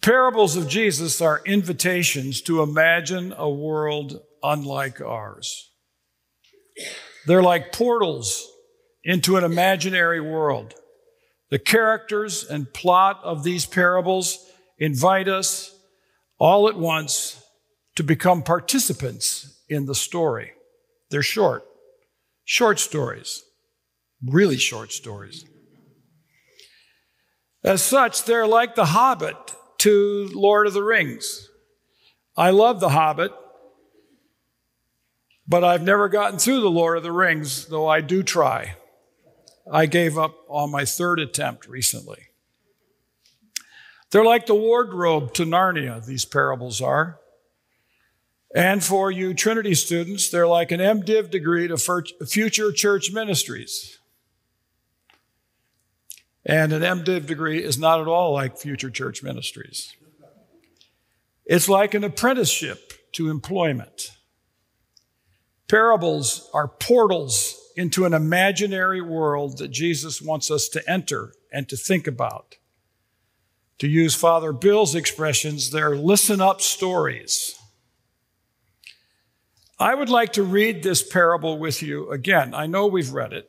parables of Jesus are invitations to imagine a world unlike ours. They're like portals into an imaginary world. The characters and plot of these parables invite us all at once to become participants in the story. They're short, short stories, really short stories. As such, they're like The Hobbit to Lord of the Rings. I love The Hobbit, but I've never gotten through The Lord of the Rings, though I do try. I gave up on my third attempt recently. They're like the wardrobe to Narnia, these parables are. And for you Trinity students, they're like an MDiv degree to future church ministries. And an MDiv degree is not at all like future church ministries. It's like an apprenticeship to employment. Parables are portals into an imaginary world that Jesus wants us to enter and to think about. To use Father Bill's expressions, they're listen up stories. I would like to read this parable with you again. I know we've read it,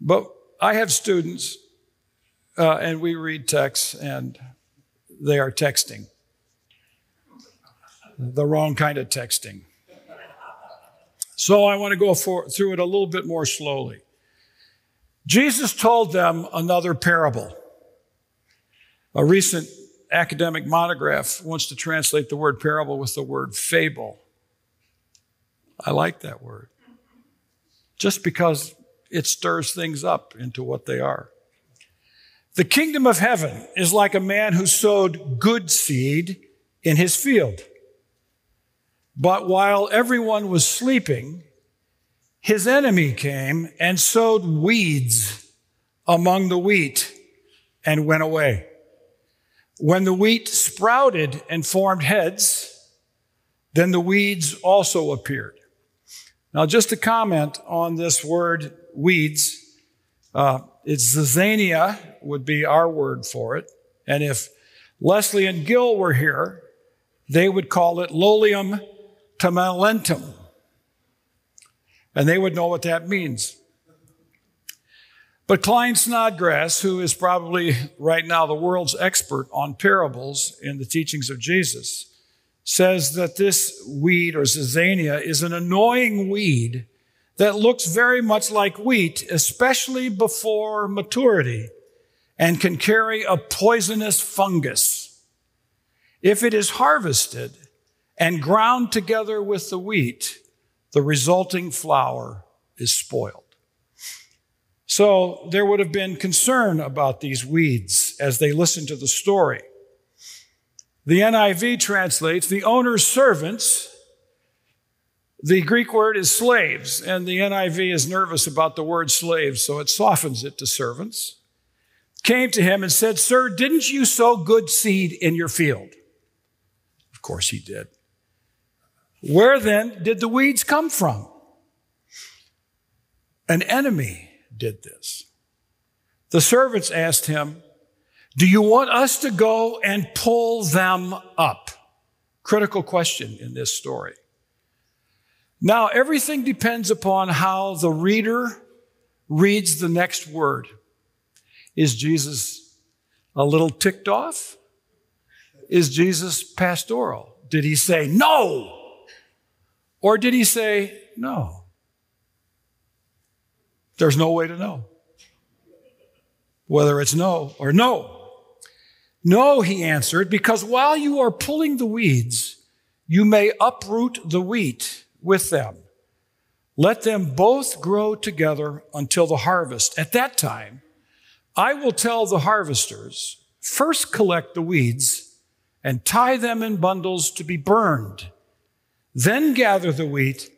but I have students uh, and we read texts and they are texting. The wrong kind of texting. So I want to go for, through it a little bit more slowly. Jesus told them another parable. A recent academic monograph wants to translate the word parable with the word fable. I like that word. Just because it stirs things up into what they are. The kingdom of heaven is like a man who sowed good seed in his field. But while everyone was sleeping, his enemy came and sowed weeds among the wheat and went away. When the wheat sprouted and formed heads, then the weeds also appeared. Now, just to comment on this word weeds, uh, it's zizania would be our word for it. And if Leslie and Gil were here, they would call it lolium temulentum. And they would know what that means. But Klyne Snodgrass, who is probably right now the world's expert on parables in the teachings of Jesus, says that this weed or zizania is an annoying weed that looks very much like wheat, especially before maturity, and can carry a poisonous fungus. If it is harvested and ground together with the wheat, the resulting flour is spoiled. So there would have been concern about these weeds as they listened to the story. The NIV translates the owner's servants. The Greek word is slaves, and the NIV is nervous about the word slaves, so it softens it to servants. Came to him and said, Sir, didn't you sow good seed in your field? Of course he did. Where then did the weeds come from? An enemy did this. The servants asked him, Do you want us to go and pull them up? Critical question in this story. Now, everything depends upon how the reader reads the next word. Is Jesus a little ticked off? Is Jesus pastoral? Did he say no? Or did he say no? There's no way to know whether it's no or no. No, he answered, because while you are pulling the weeds, you may uproot the wheat with them. Let them both grow together until the harvest. At that time, I will tell the harvesters, first collect the weeds and tie them in bundles to be burned. Then gather the wheat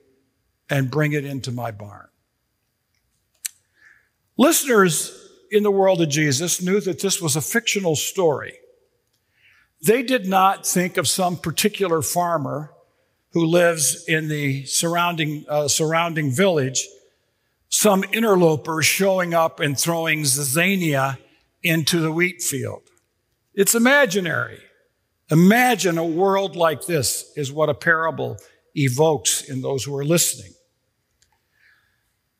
and bring it into my barn. Listeners in the world of Jesus knew that this was a fictional story. They did not think of some particular farmer who lives in the surrounding, uh, surrounding village, some interloper showing up and throwing zizania into the wheat field. It's imaginary. Imagine a world like this is what a parable evokes in those who are listening.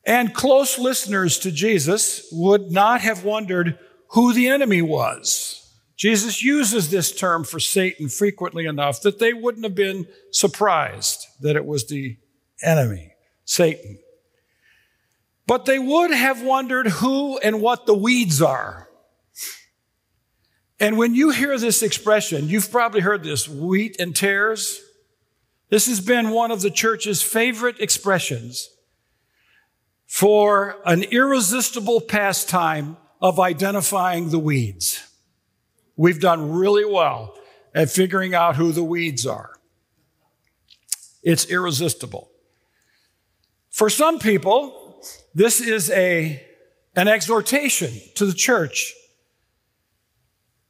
And close listeners to Jesus would not have wondered who the enemy was. Jesus uses this term for Satan frequently enough that they wouldn't have been surprised that it was the enemy, Satan. But they would have wondered who and what the weeds are. And when you hear this expression, you've probably heard this wheat and tares. This has been one of the church's favorite expressions for an irresistible pastime of identifying the weeds. We've done really well at figuring out who the weeds are. It's irresistible. For some people, this is a, an exhortation to the church.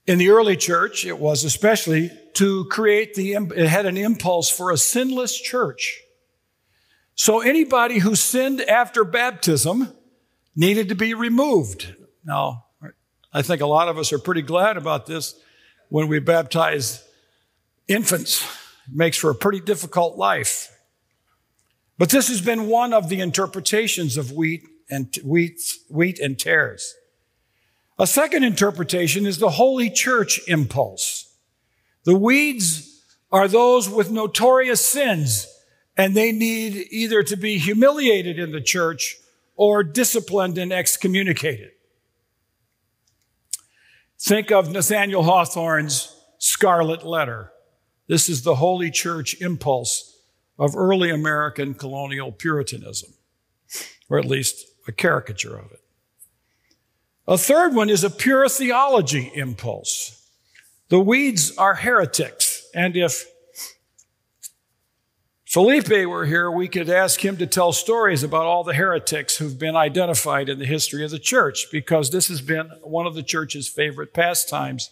In the early church, it was especially to create the, it had an impulse for a sinless church. So anybody who sinned after baptism needed to be removed. Now, I think a lot of us are pretty glad about this when we baptize infants. It makes for a pretty difficult life. But this has been one of the interpretations of wheat and wheat, wheat and tares. A second interpretation is the Holy Church impulse. The weeds are those with notorious sins, and they need either to be humiliated in the church or disciplined and excommunicated. Think of Nathaniel Hawthorne's Scarlet Letter. This is the Holy Church impulse of early American colonial Puritanism, or at least a caricature of it. A third one is a pure theology impulse. The weeds are heretics, and if Felipe were here, we could ask him to tell stories about all the heretics who've been identified in the history of the church, because this has been one of the church's favorite pastimes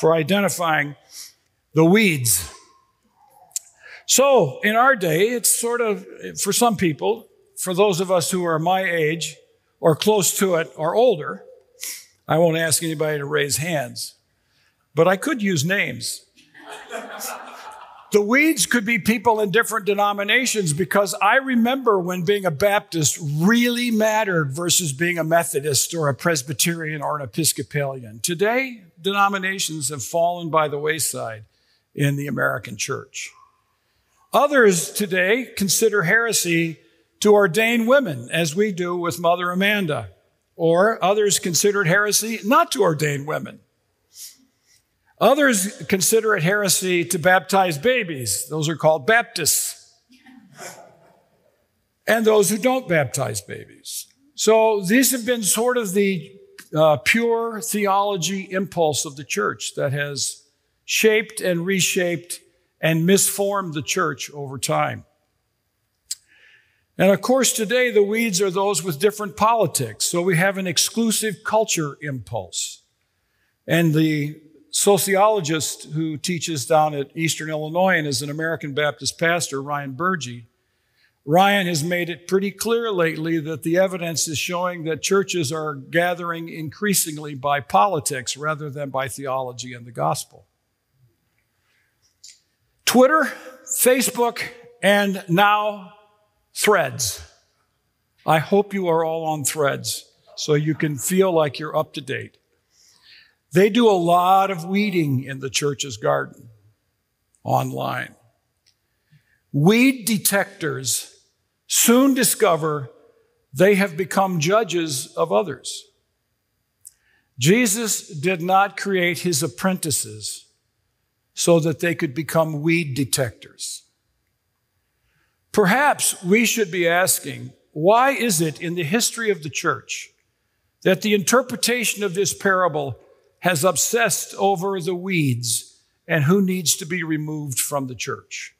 for identifying the weeds. So, in our day, it's sort of, for some people, for those of us who are my age or close to it or older, I won't ask anybody to raise hands, but I could use names. The weeds could be people in different denominations because I remember when being a Baptist really mattered versus being a Methodist or a Presbyterian or an Episcopalian. Today, denominations have fallen by the wayside in the American church. Others today consider heresy to ordain women, as we do with Mother Amanda, or others consider heresy not to ordain women. Others consider it heresy to baptize babies. Those are called Baptists. and those who don't baptize babies. So these have been sort of the uh, pure theology impulse of the church that has shaped and reshaped and misformed the church over time. And of course, today the weeds are those with different politics. So we have an exclusive culture impulse. And the sociologist who teaches down at Eastern Illinois and is an American Baptist pastor, Ryan Burge. Ryan has made it pretty clear lately that the evidence is showing that churches are gathering increasingly by politics rather than by theology and the gospel. Twitter, Facebook, and now threads. I hope you are all on threads so you can feel like you're up to date. They do a lot of weeding in the church's garden online. Weed detectors soon discover they have become judges of others. Jesus did not create his apprentices so that they could become weed detectors. Perhaps we should be asking, why is it in the history of the church that the interpretation of this parable has obsessed over the weeds and who needs to be removed from the church.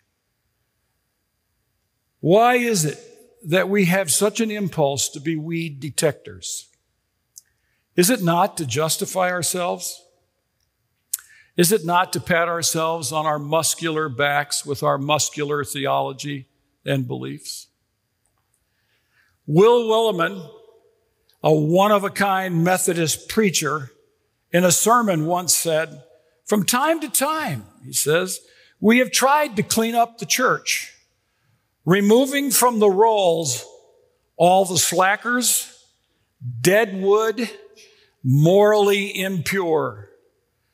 Why is it that we have such an impulse to be weed detectors? Is it not to justify ourselves? Is it not to pat ourselves on our muscular backs with our muscular theology and beliefs? Will Willimon, a one of a kind Methodist preacher, in a sermon once said, From time to time, he says, we have tried to clean up the church, removing from the rolls all the slackers, dead wood, morally impure.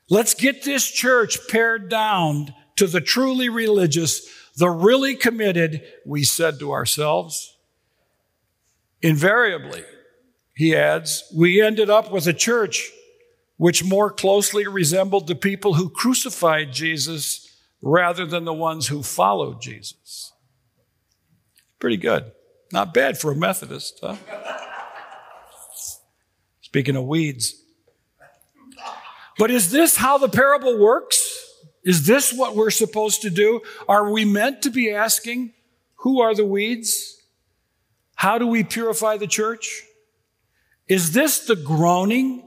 Let's get this church pared down to the truly religious, the really committed, we said to ourselves. Invariably, he adds, we ended up with a church which more closely resembled the people who crucified Jesus rather than the ones who followed Jesus. Pretty good. Not bad for a Methodist, huh? Speaking of weeds. But is this how the parable works? Is this what we're supposed to do? Are we meant to be asking, who are the weeds? How do we purify the church? Is this the groaning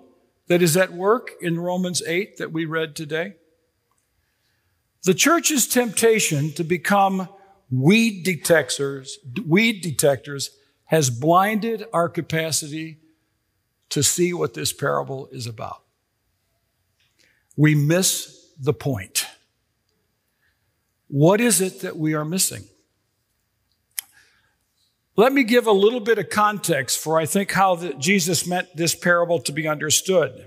that is at work in Romans 8 that we read today? The church's temptation to become weed detectors, weed detectors has blinded our capacity to see what this parable is about. We miss the point. What is it that we are missing? Let me give a little bit of context for I think how the, Jesus meant this parable to be understood.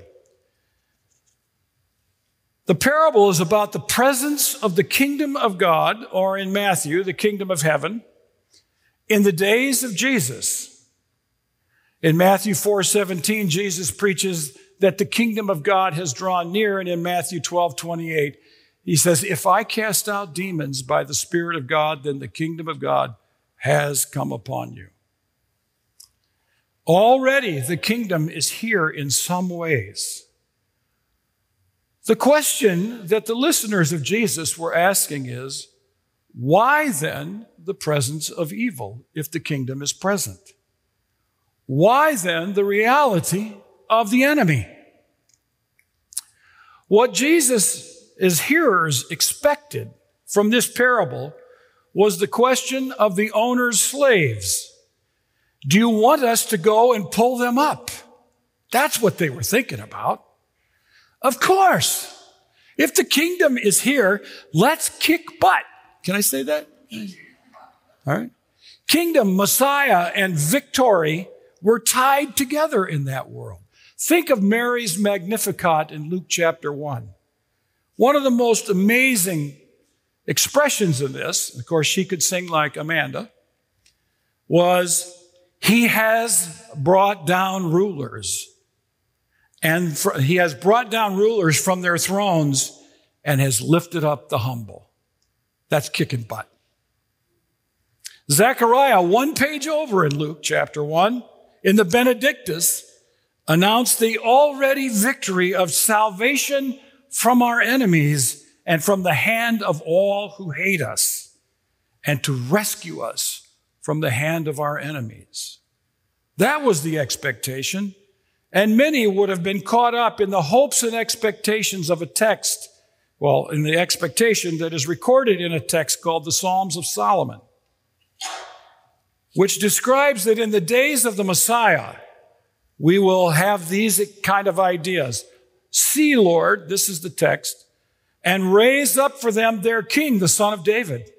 The parable is about the presence of the kingdom of God, or in Matthew, the kingdom of heaven, in the days of Jesus. In Matthew 4 17, Jesus preaches that the kingdom of God has drawn near, and in Matthew 12 28, he says, If I cast out demons by the Spirit of God, then the kingdom of God has come upon you. Already the kingdom is here in some ways. The question that the listeners of Jesus were asking is, why then the presence of evil if the kingdom is present? Why then the reality of the enemy? What Jesus' hearers expected from this parable was the question of the owner's slaves. Do you want us to go and pull them up? That's what they were thinking about. Of course. If the kingdom is here, let's kick butt. Can I say that? All right. Kingdom, Messiah, and victory were tied together in that world. Think of Mary's Magnificat in Luke chapter 1. One of the most amazing expressions of this, of course, she could sing like Amanda, was He has brought down rulers. And He has brought down rulers from their thrones and has lifted up the humble. That's kicking butt. Zechariah, one page over in Luke chapter 1, in the Benedictus, announced the already victory of salvation from our enemies and from the hand of all who hate us, and to rescue us from the hand of our enemies. That was the expectation. And many would have been caught up in the hopes and expectations of a text, well, in the expectation that is recorded in a text called the Psalms of Solomon, which describes that in the days of the Messiah, we will have these kind of ideas. See, Lord, this is the text, and raise up for them their king, the son of David.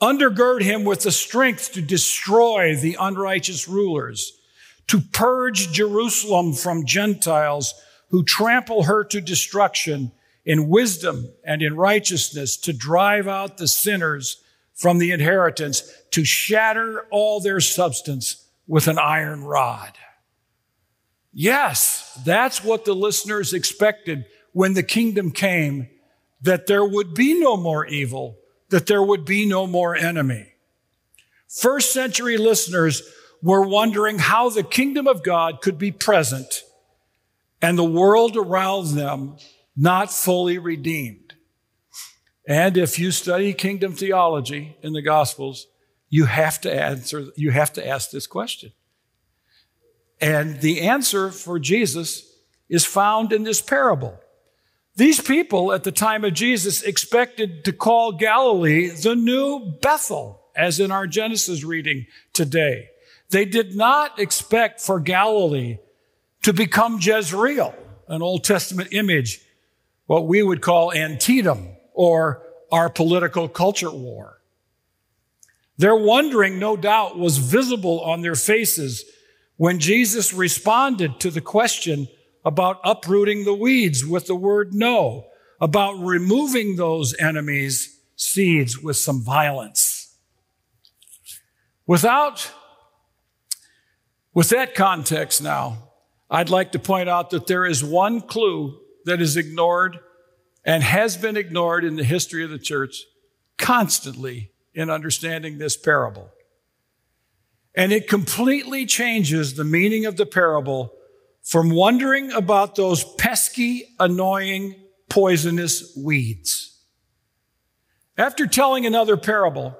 Undergird him with the strength to destroy the unrighteous rulers, to purge Jerusalem from Gentiles who trample her to destruction in wisdom and in righteousness, to drive out the sinners from the inheritance, to shatter all their substance with an iron rod. Yes, that's what the listeners expected when the kingdom came that there would be no more evil, that there would be no more enemy. First century listeners were wondering how the kingdom of God could be present and the world around them not fully redeemed. And if you study kingdom theology in the Gospels, you have to answer, you have to ask this question. And the answer for Jesus is found in this parable. These people at the time of Jesus expected to call Galilee the new Bethel, as in our Genesis reading today. They did not expect for Galilee to become Jezreel, an Old Testament image what we would call Antietam or our political culture war. Their wondering, no doubt, was visible on their faces when Jesus responded to the question about uprooting the weeds with the word no, about removing those enemies' seeds with some violence. Without, with that context now, I'd like to point out that there is one clue that is ignored and has been ignored in the history of the church constantly in understanding this parable. And it completely changes the meaning of the parable from wondering about those pesky, annoying, poisonous weeds. After telling another parable,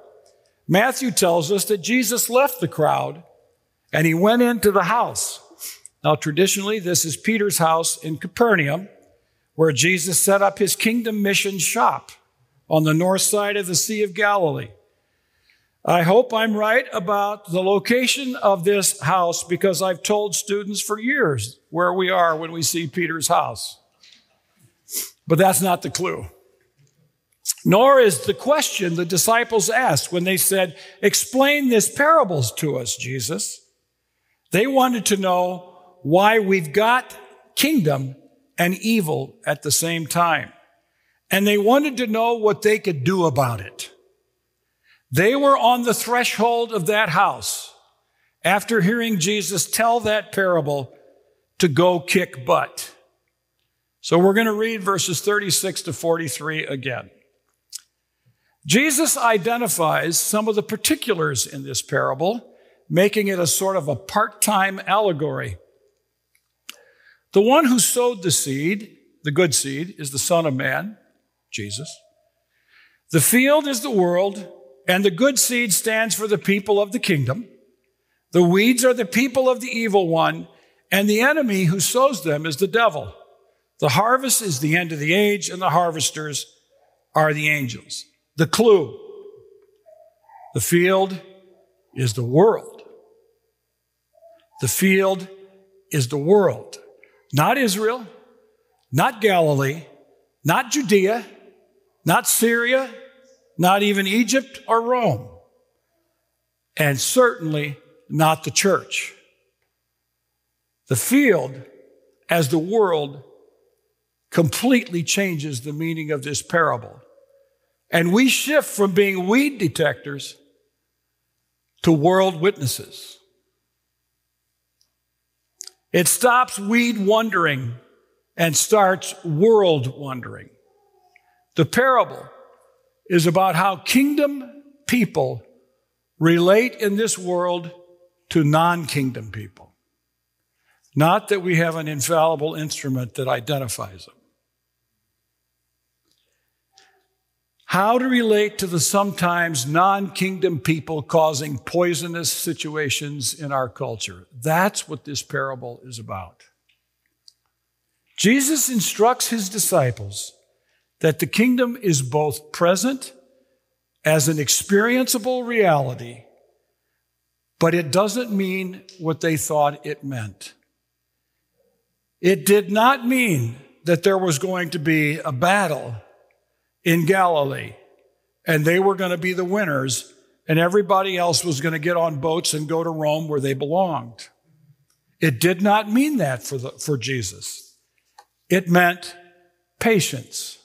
Matthew tells us that Jesus left the crowd and he went into the house. Now, traditionally, this is Peter's house in Capernaum, where Jesus set up his kingdom mission shop on the north side of the Sea of Galilee. I hope I'm right about the location of this house because I've told students for years where we are when we see Peter's house. But that's not the clue. Nor is the question the disciples asked when they said, Explain this parables to us, Jesus. They wanted to know why we've got kingdom and evil at the same time. And they wanted to know what they could do about it. They were on the threshold of that house after hearing Jesus tell that parable to go kick butt. So we're going to read verses 36 to 43 again. Jesus identifies some of the particulars in this parable, making it a sort of a part time allegory. The one who sowed the seed, the good seed, is the Son of Man, Jesus. The field is the world, and the good seed stands for the people of the kingdom. The weeds are the people of the evil one, and the enemy who sows them is the devil. The harvest is the end of the age, and the harvesters are the angels. The clue the field is the world. The field is the world. Not Israel, not Galilee, not Judea, not Syria, not even Egypt or Rome, and certainly not the church. The field, as the world, completely changes the meaning of this parable. And we shift from being weed detectors to world witnesses. It stops weed wondering and starts world wondering. The parable is about how kingdom people relate in this world to non kingdom people. Not that we have an infallible instrument that identifies them. how to relate to the sometimes non kingdom people causing poisonous situations in our culture. That's what this parable is about. Jesus instructs his disciples that the kingdom is both present as an experienceable reality, but it doesn't mean what they thought it meant. It did not mean that there was going to be a battle in Galilee, and they were going to be the winners, and everybody else was going to get on boats and go to Rome where they belonged. It did not mean that for, the, for Jesus. It meant patience,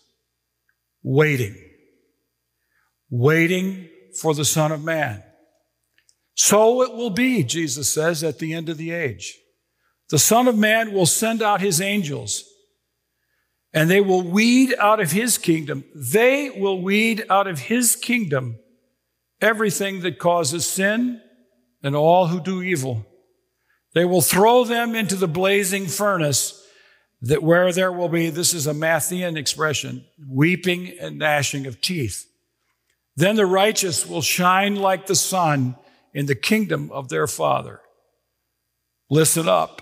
waiting, waiting for the Son of Man. So it will be, Jesus says, at the end of the age. The Son of Man will send out his angels and they will weed out of his kingdom. They will weed out of his kingdom everything that causes sin and all who do evil. They will throw them into the blazing furnace that where there will be, this is a Matthean expression, weeping and gnashing of teeth. Then the righteous will shine like the sun in the kingdom of their Father. Listen up.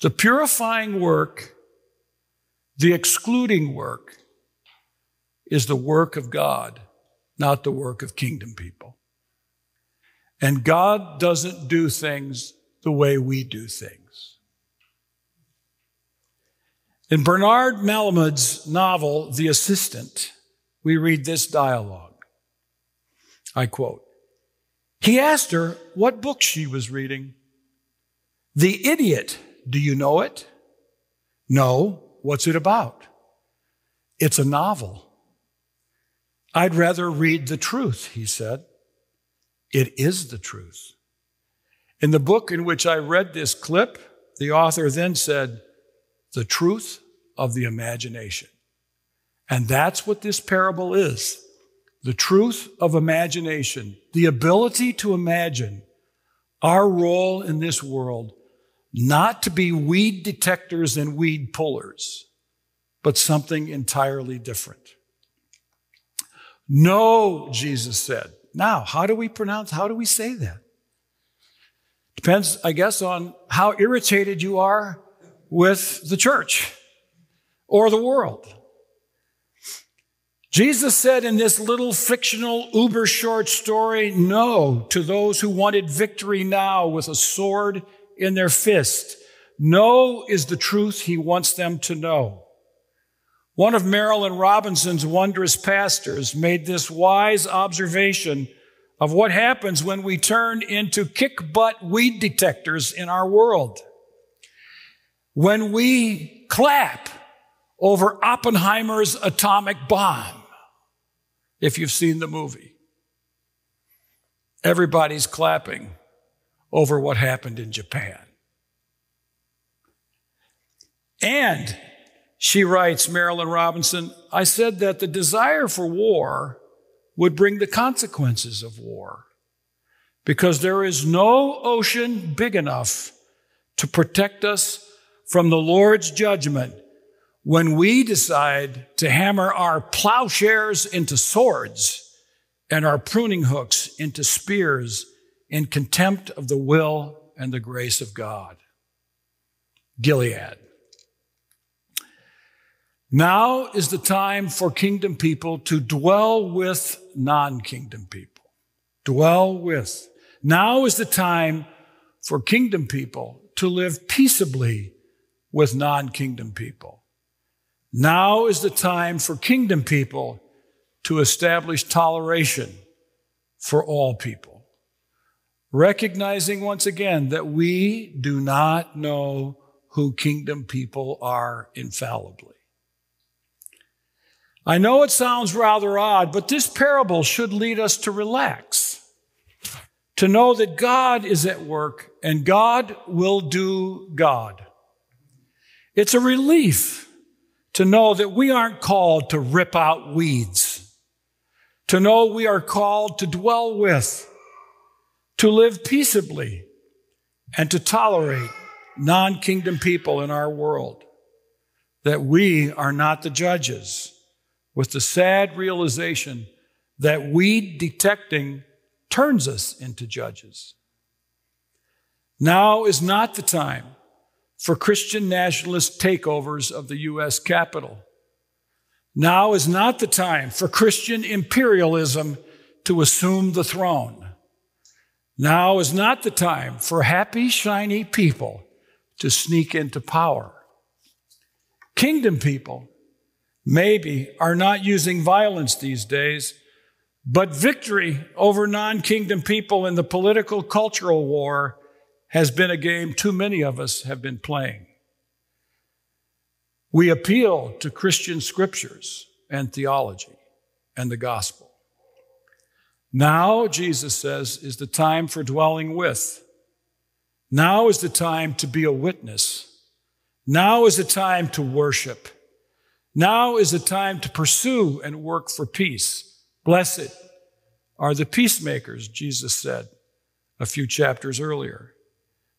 The purifying work, the excluding work, is the work of God, not the work of kingdom people. And God doesn't do things the way we do things. In Bernard Malamud's novel, The Assistant, we read this dialogue. I quote, he asked her what book she was reading. The Idiot, do you know it? No, what's it about? It's a novel. I'd rather read the truth, he said. It is the truth. In the book in which I read this clip, the author then said, the truth of the imagination. And that's what this parable is. The truth of imagination, the ability to imagine our role in this world, not to be weed detectors and weed pullers, but something entirely different. No, Jesus said. Now, how do we pronounce, how do we say that? Depends, I guess, on how irritated you are with the church or the world. Jesus said in this little fictional uber short story, no to those who wanted victory now with a sword in their fist. No is the truth he wants them to know. One of Marilynne Robinson's wondrous pastors made this wise observation of what happens when we turn into kick butt weed detectors in our world. When we clap over Oppenheimer's atomic bomb, if you've seen the movie, everybody's clapping over what happened in Japan. And she writes, Marilynne Robinson, I said that the desire for war would bring the consequences of war because there is no ocean big enough to protect us from the Lord's judgment when we decide to hammer our plowshares into swords and our pruning hooks into spears in contempt of the will and the grace of God. Gilead. Now is the time for kingdom people to dwell with non kingdom people. Dwell with. Now is the time for kingdom people to live peaceably with non kingdom people. Now is the time for kingdom people to establish toleration for all people. Recognizing once again that we do not know who kingdom people are infallibly. I know it sounds rather odd, but this parable should lead us to relax, to know that God is at work and God will do God. It's a relief to know that we aren't called to rip out weeds, to know we are called to dwell with, to live peaceably, and to tolerate non kingdom people in our world, that we are not the judges with the sad realization that weed detecting turns us into judges. Now is not the time for Christian nationalist takeovers of the U.S. Capitol. Now is not the time for Christian imperialism to assume the throne. Now is not the time for happy, shiny people to sneak into power. Kingdom people maybe are not using violence these days, but victory over non kingdom people in the political cultural war has been a game too many of us have been playing. We appeal to Christian scriptures and theology and the gospel. Now, Jesus says, is the time for dwelling with. Now is the time to be a witness. Now is the time to worship. Now is the time to pursue and work for peace. Blessed are the peacemakers, Jesus said a few chapters earlier.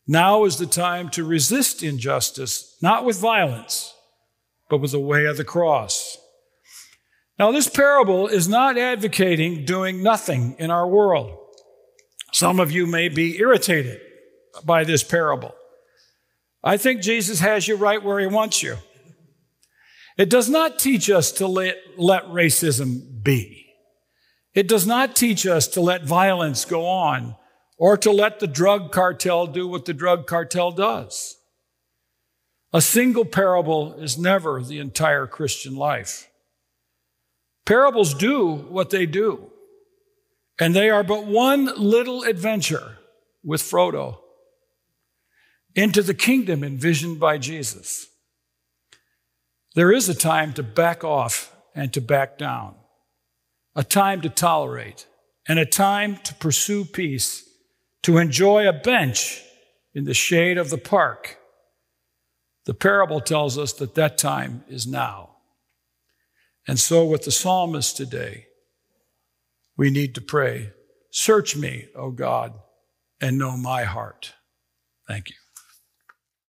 Now is the time to resist injustice, not with violence, but with the way of the cross. Now, this parable is not advocating doing nothing in our world. Some of you may be irritated by this parable. I think Jesus has you right where he wants you. It does not teach us to let, let racism be. It does not teach us to let violence go on or to let the drug cartel do what the drug cartel does. A single parable is never the entire Christian life. Parables do what they do, and they are but one little adventure with Frodo into the kingdom envisioned by Jesus. There is a time to back off and to back down, a time to tolerate, and a time to pursue peace, to enjoy a bench in the shade of the park. The parable tells us that that time is now. And so, with the psalmist today, we need to pray Search me, O God, and know my heart. Thank you.